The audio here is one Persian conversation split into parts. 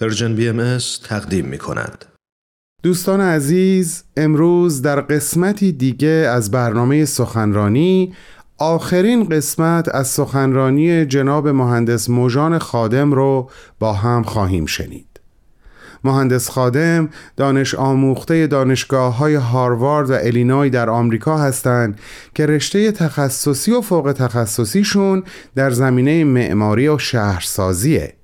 Persian BM تقدیم می کند. دوستان عزیز امروز در قسمتی دیگه از برنامه سخنرانی آخرین قسمت از سخنرانی جناب مهندس موجان خادم رو با هم خواهیم شنید مهندس خادم دانش آموخته دانشگاه های هاروارد و ایلینوی در آمریکا هستند که رشته تخصصی و فوق تخصصیشون در زمینه معماری و شهرسازیه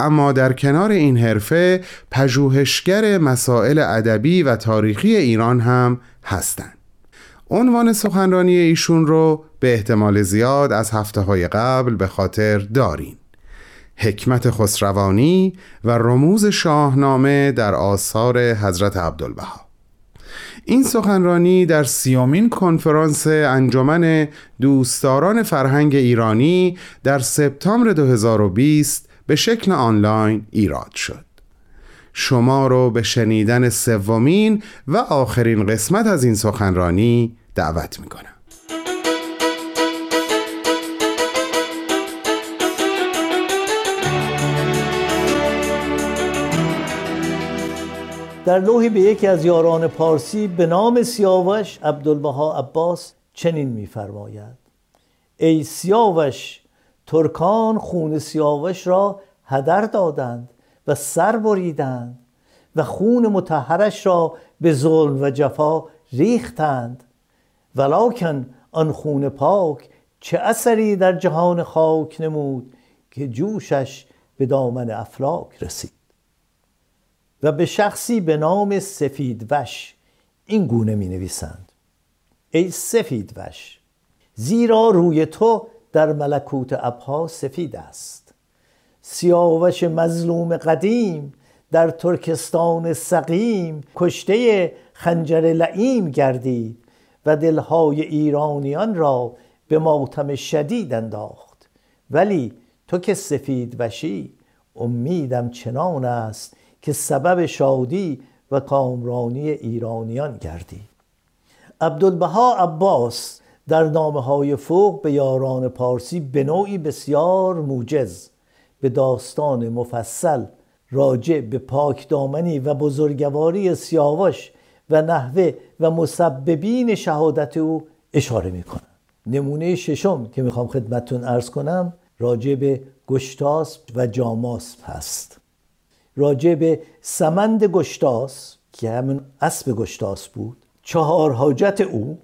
اما در کنار این حرفه پژوهشگر مسائل ادبی و تاریخی ایران هم هستند. عنوان سخنرانی ایشون رو به احتمال زیاد از هفته های قبل به خاطر دارین حکمت خسروانی و رموز شاهنامه در آثار حضرت عبدالبها این سخنرانی در سیامین کنفرانس انجمن دوستداران فرهنگ ایرانی در سپتامبر 2020 به شکل آنلاین ایراد شد. شما رو به شنیدن سومین و آخرین قسمت از این سخنرانی دعوت می کنم در لوحی به یکی از یاران پارسی به نام سیاوش عبدالبها عباس چنین میفرماید. ای سیاوش ترکان خون سیاوش را هدر دادند و سر بریدند و خون متحرش را به ظلم و جفا ریختند. ولیکن آن خون پاک چه اثری در جهان خاک نمود که جوشش به دامن افلاک رسید. و به شخصی به نام سفید وش این گونه می نویسند. ای سفید وش زیرا روی تو در ملکوت ابها سفید است. سیاوش مظلوم قدیم در ترکستان سقیم کشته خنجر لعیم گردید و دلهای ایرانیان را به ماتم شدید انداخت. ولی تو که سفید وشی امیدم چنان است که سبب شادی و کامرانی ایرانیان گردی. عبدالبها عباس در نامه های فوق به یاران پارسی به نوعی بسیار موجز به داستان مفصل راجع به پاکدامنی و بزرگواری سیاوش و نحوه و مسببین شهادت او اشاره می‌کنم. نمونه ششم که می‌خوام خدمتتون ارز کنم راجع به گشتاسب و جاماسب هست. راجع به سمند گشتاس که همین اسب گشتاس بود چهار حاجت او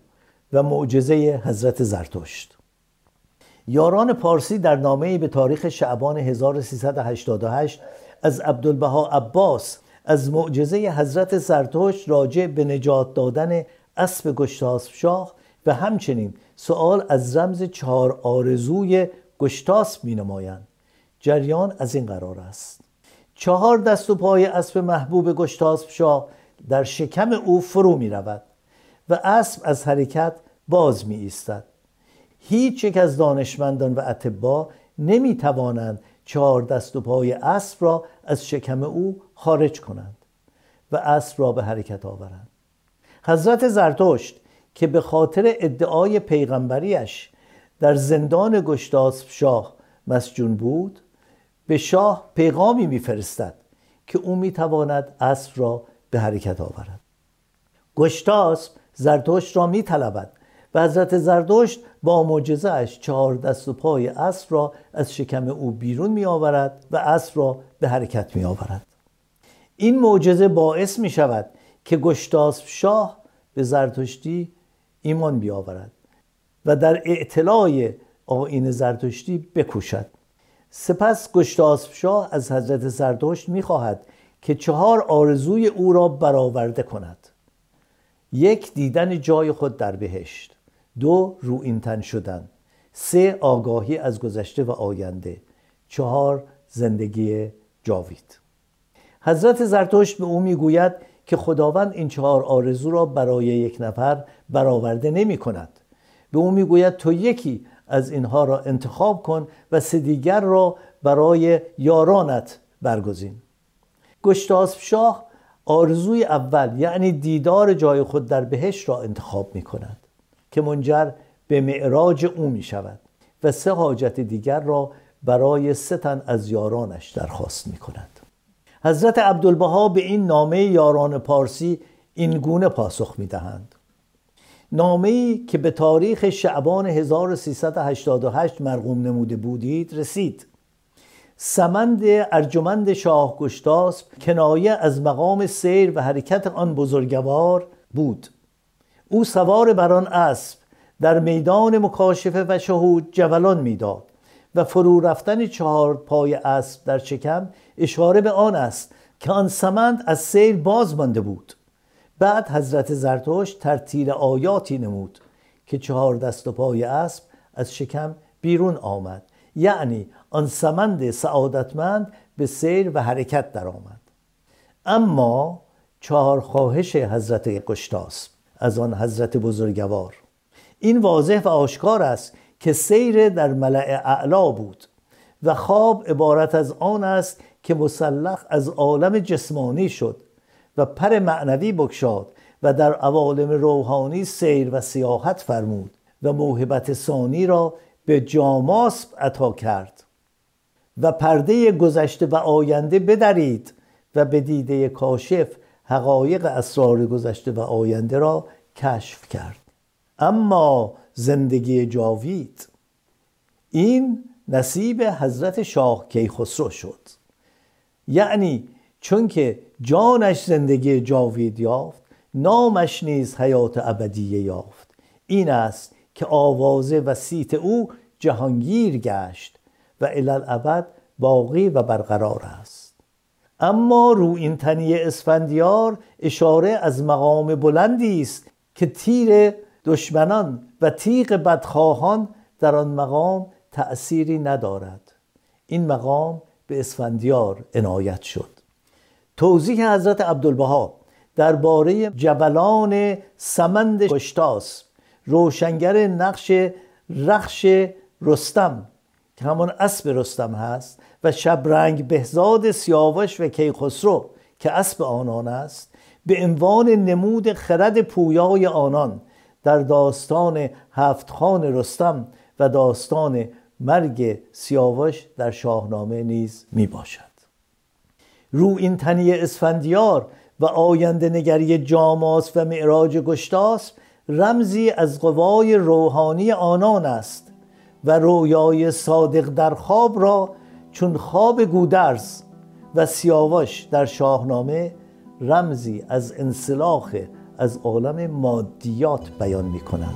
و معجزه حضرت زرتشت. یاران پارسی در نامه‌ای به تاریخ شعبان 1388 از عبدالبها عباس از معجزه حضرت زرتشت راجع به نجات دادن اسب گشتاسب شاه و همچنین سوال از رمز چهار آرزوی گشتاسب می نمایند جریان از این قرار است. چهار دست و پای اسب محبوب گشتاسب شاه در شکم او فرو می رود و اسب از حرکت باز می ایستد هیچ یک از دانشمندان و اتبا نمی توانند چهار دست و پای اسب را از شکم او خارج کنند و اسب را به حرکت آورند. حضرت زرتشت که به خاطر ادعای پیغمبریش در زندان گشتاسب شاه مسجون بود به شاه پیغامی میفرستد که او می‌تواند اسب را به حرکت آورد. گشتاسب زرتشت را میطلبد و حضرت زردشت با معجزه اش چهار دست و پای اسب را از شکم او بیرون می آورد و اسب را به حرکت می آورد این معجزه باعث می شود که گشتاسب شاه به زرتشتی ایمان بیاورد و در اعتلاع آین زرتشتی بکوشد. سپس گشتاسب شاه از حضرت زرتشت می‌خواهد که چهار آرزوی او را برآورده کند. یک دیدن جای خود در بهشت. دو تن شدن. سه آگاهی از گذشته و آینده. چهار زندگی جاوید. حضرت زرتشت به او می‌گوید که خداوند این چهار آرزو را برای یک نفر برآورده نمی کند به او می‌گوید تو یکی از اینها را انتخاب کن و سه دیگر را برای یارانت برگزین. گشتاسب شاه آرزوی اول یعنی دیدار جای خود در بهش را انتخاب می کند که منجر به معراج او می شود و سه حاجت دیگر را برای سه تن از یارانش درخواست می کند حضرت عبدالبها به این نامه یاران پارسی این گونه پاسخ می‌دهند. نامه ای که به تاریخ شعبان 1388 مرقوم نموده بودید رسید. سمند ارجمند شاه گشتاسب کنایه از مقام سیر و حرکت آن بزرگوار بود. او سوار بر آن اسب در میدان مکاشفه و شهود جولان می‌داد و فرو رفتن چهار پای اسب در چکم اشاره به آن است که آن سمند از سیر باز مانده بود. بعد حضرت زرتوش ترتیل آیاتی نمود که چهار دست و پای اسب از شکم بیرون آمد یعنی آن سمند سعادتمند به سیر و حرکت در آمد اما چهار خواهش حضرت قشتاس از آن حضرت بزرگوار. این واضح و آشکار است که سیر در ملع اعلا بود و خواب عبارت از آن است که مسلح از عالم جسمانی شد و پر معنوی بکشاد و در عوالم روحانی سیر و سیاحت فرمود و موهبت ثانی را به جاماسب عطا کرد و پرده گذشته و آینده بدرید و به دیده کاشف حقایق اسرار گذشته و آینده را کشف کرد. اما زندگی جاوید این نصیب حضرت شاه کیخسرو شد. یعنی چون که جانش زندگی جاوید یافت نامش نیز حیات ابدیه یافت. این است که آوازه و سیت او جهانگیر گشت و الالعبد باقی و برقرار است. اما رو این تنی اسفندیار اشاره از مقام بلندی است که تیر دشمنان و تیغ بدخواهان در آن مقام تأثیری ندارد. این مقام به اسفندیار عنایت شد. توضیح حضرت عبدالبها درباره جبلان سمند گشتاس روشنگر نقش رخش رستم که همان اسب رستم هست و شبرنگ بهزاد سیاوش و کیخسرو که اسب آنان است به عنوان نمود خرد پویای آنان در داستان هفت خان رستم و داستان مرگ سیاوش در شاهنامه نیز می باشد رو این تنی اسفندیار و آینده نگری جاماس و معراج گشتاس رمزی از قوای روحانی آنان است و رویای صادق در خواب را چون خواب گودرز و سیاوش در شاهنامه رمزی از انسلاخ از عالم مادیات بیان می کنند.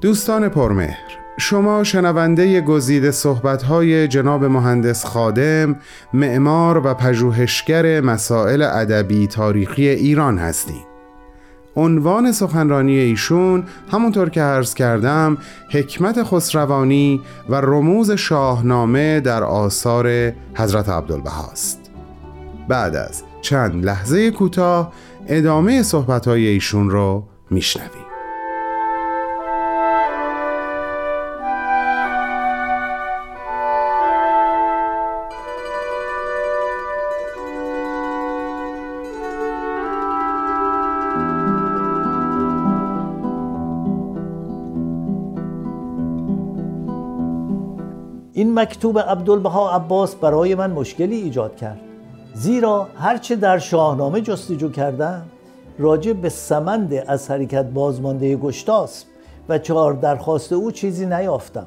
دوستان پرمهر شما شنونده گزیده صحبت‌های جناب مهندس خادم معمار و پژوهشگر مسائل ادبی تاریخی ایران هستید عنوان سخنرانی ایشون همونطور که عرض کردم حکمت خسروانی و رموز شاهنامه در آثار حضرت عبدالبهاست بعد از چند لحظه کوتاه ادامه صحبتهای ایشون رو میشنویم. مکتوب عبدالبها عباس برای من مشکلی ایجاد کرد. زیرا هرچه در شاهنامه جستجو کردم راجع به سمند از حرکت بازمانده گشتاس و چهار درخواست او چیزی نیافتم.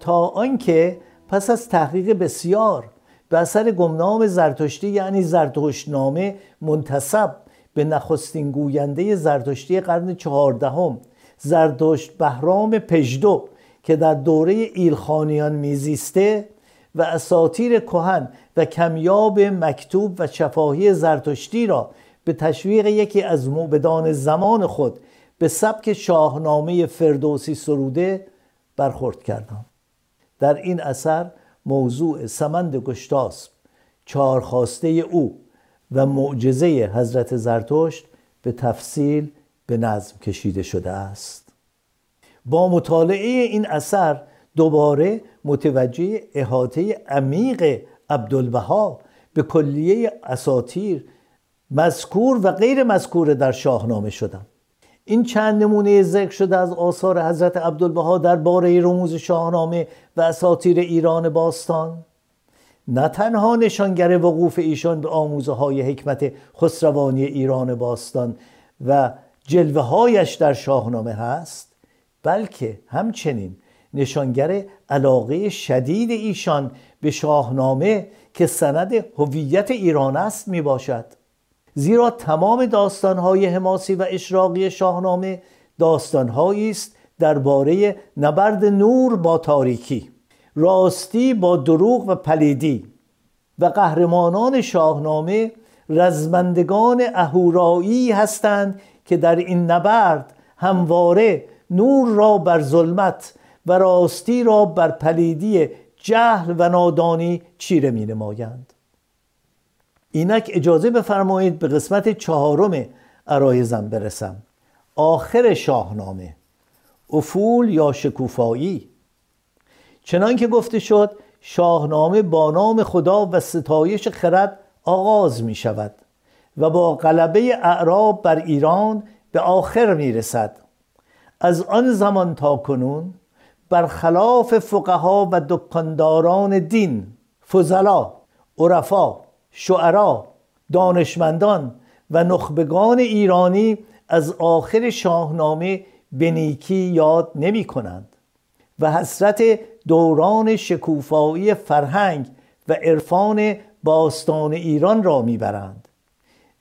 تا آنکه پس از تحقیق بسیار به اثر گمنام زرتشتی یعنی زرتشتنامه منتصب به نخستین گوینده زرتشتی قرن چهاردهم زرتشت بهرام پژدو که در دوره ایلخانیان میزیسته و اساتیر کهن و کمیاب مکتوب و شفاهی زرتشتی را به تشویق یکی از موبدان زمان خود به سبک شاهنامه فردوسی سروده برخورد کردم. در این اثر موضوع سمند گشتاس چهارخواسته او و معجزه حضرت زرتشت به تفصیل به نظم کشیده شده است. با مطالعه این اثر دوباره متوجه احاطه عمیق عبدالبها به کلیه اساتیر مذکور و غیر مذکور در شاهنامه شدم. این چند نمونه ذکر شده از آثار حضرت عبدالبها درباره رموز شاهنامه و اساتیر ایران باستان. نه تنها نشانگر وقوف ایشان به آموزه های حکمت خسروانی ایران باستان و جلوه هایش در شاهنامه هست بلکه همچنین نشانگر علاقه شدید ایشان به شاهنامه که سند هویت ایران است می باشد زیرا تمام داستانهای حماسی و اشراقی شاهنامه داستانهایی است درباره نبرد نور با تاریکی راستی با دروغ و پلیدی و قهرمانان شاهنامه رزمندگان اهورایی هستند که در این نبرد همواره نور را بر ظلمت و راستی را بر پلیدی جهل و نادانی چیره می نمایند. اینک اجازه بفرمایید به قسمت چهارم عرایزم برسم. آخر شاهنامه. افول یا شکوفایی. چنان که گفته شد شاهنامه با نام خدا و ستایش خرد آغاز می شود و با غلبه اعراب بر ایران به آخر می رسد. از آن زمان تا کنون برخلاف فقها و دکانداران دین فضلا عرفا شعرا دانشمندان و نخبگان ایرانی از آخر شاهنامه به نیکی یاد نمی کنند و حسرت دوران شکوفایی فرهنگ و عرفان باستان ایران را می‌برند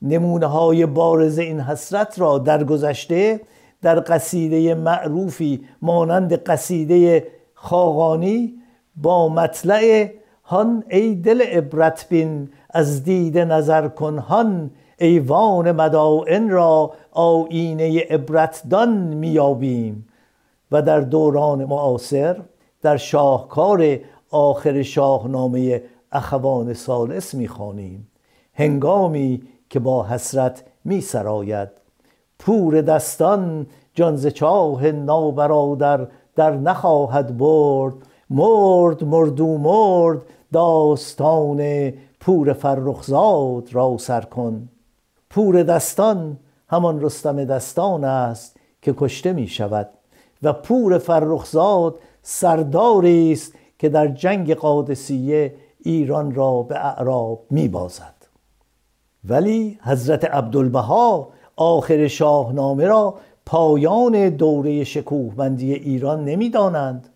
نمونه های بارز این حسرت را در گذشته در قصیده معروفی مانند قصیده خاقانی با مطلع هان ای دل عبرت بین از دید نظر کن هان ایوان مدائن را آینه عبرتدان میابیم و در دوران معاصر در شاهکار آخر شاهنامه اخوان سالس می‌خوانیم. هنگامی که با حسرت میسراید. پور دستان جانز چاه نابرادر در نخواهد برد. مرد مردو مرد داستان پور فرخزاد را سر کن. پور دستان همان رستم دستان است که کشته می شود و پور فرخزاد سرداری است که در جنگ قادسیه ایران را به اعراب می بازد. ولی حضرت عبدالبها آخر شاهنامه را پایان دوره شکوهمندی ایران نمی‌دانند.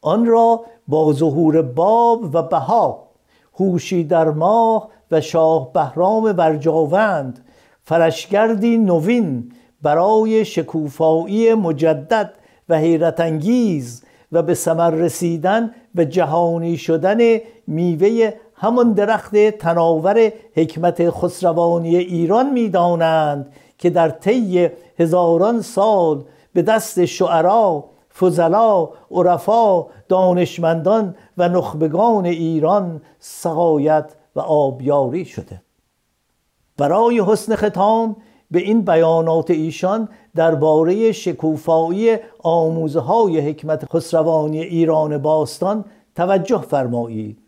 آن را با ظهور باب و بها هوشی در ماه و شاه بهرام ورجاوند فرشگردی نوین برای شکوفایی مجدد و حیرت انگیز و به ثمر رسیدن و جهانی شدن میوه همان درخت تناور حکمت خسروانی ایران می‌دانند. که در طی هزاران سال به دست شعرا فضلا عرفا دانشمندان و نخبگان ایران سقایت و آبیاری شده. برای حسن ختام به این بیانات ایشان درباره شکوفایی آموزه های حکمت خسروانی ایران باستان توجه فرمایید.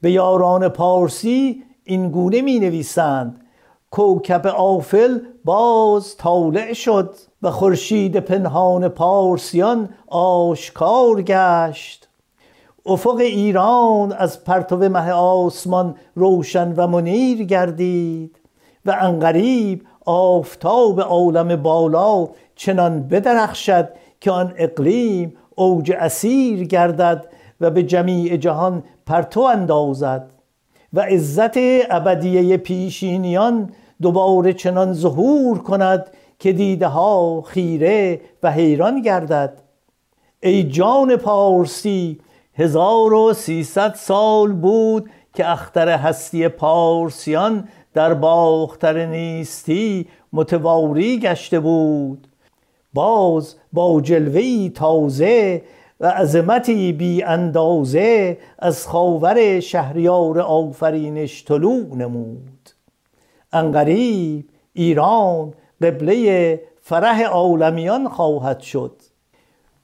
به یاران پارسی این گونه می نویسند کوکب آفل باز طالع شد و خورشید پنهان پارسیان آشکار گشت. افق ایران از پرتو مه آسمان روشن و منیر گردید و انقریب آفتاب عالم بالا چنان بدرخشد که آن اقلیم اوج اسیر گردد و به جمیع جهان پرتو اندازد و عزت ابدیه پیشینیان دوباره چنان ظهور کند که دیده ها خیره و حیران گردد. ای جان پارسی هزار و سیصد سال بود که اختر هستی پارسیان در باختر نیستی متواری گشته بود. باز با جلوهی تازه و عظمتی بی اندازه از خاور شهریار آفرینش طلوع نمود. انقریب ایران قبله فرح عالمیان خواهد شد.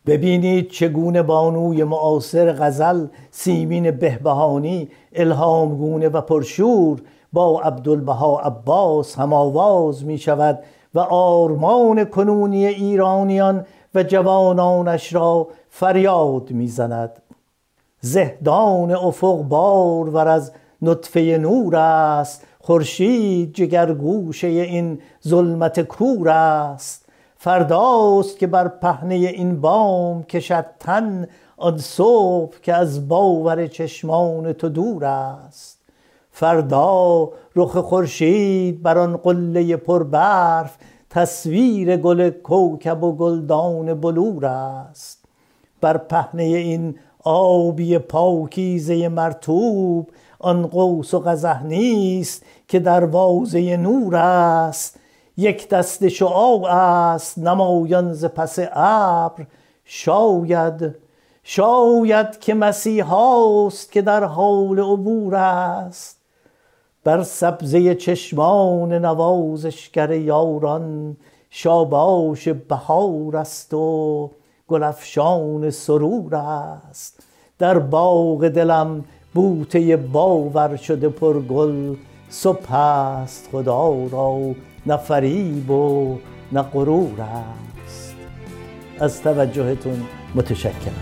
ببینید چگونه بانوی معاصر غزل سیمین بهبهانی الهامگونه و پرشور با عبدالبها عباس هم آواز می شود و آرمان کنونی ایرانیان و جوانانش را فریاد می‌زند. زهدان افق بار ور از نطفه نور است خورشید جگرگوشه این ظلمت کور است. فرداست که بر پهنه این بام کشد تن آن صبح که از باور چشمان تو دور است. فردا رخ خورشید بر آن قله پربرف تصویر گل کوکب و گلدان بلور است. بر پهنه این آبی پاکیزه مرتوب آن قوس و قزح نیست که دروازه نور است یک دست شعاع است نمایان ز پس ابر. شاید شاید که مسیحاست که در حال عبور است. بر سبزه چشمان نوازشگر یاران شاباش بهار است و گلفشان سرور است. در باغ دلم بوته باور شده پر گل صبح است خدا را نه فریب و نه غرور است. از توجهتون متشکرم.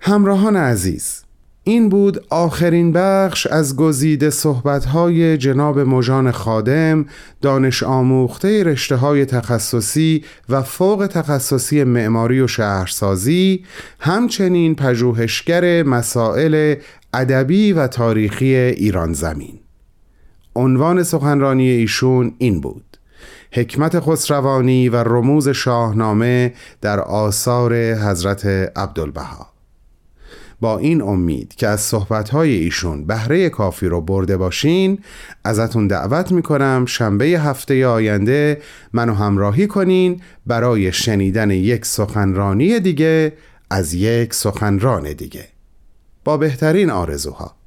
همراهان عزیز این بود آخرین بخش از گزیده صحبتهای جناب مجان خادم دانش آموخته رشته های تخصصی و فوق تخصصی معماری و شهرسازی همچنین پژوهشگر مسائل ادبی و تاریخی ایران زمین. عنوان سخنرانی ایشون این بود حکمت خسروانی و رموز شاهنامه در آثار حضرت عبدالبها. با این امید که از صحبتهای ایشون بهره کافی رو برده باشین ازتون دعوت می‌کنم شنبه هفته آینده منو همراهی کنین برای شنیدن یک سخنرانی دیگه از یک سخنران دیگه. با بهترین آرزوها.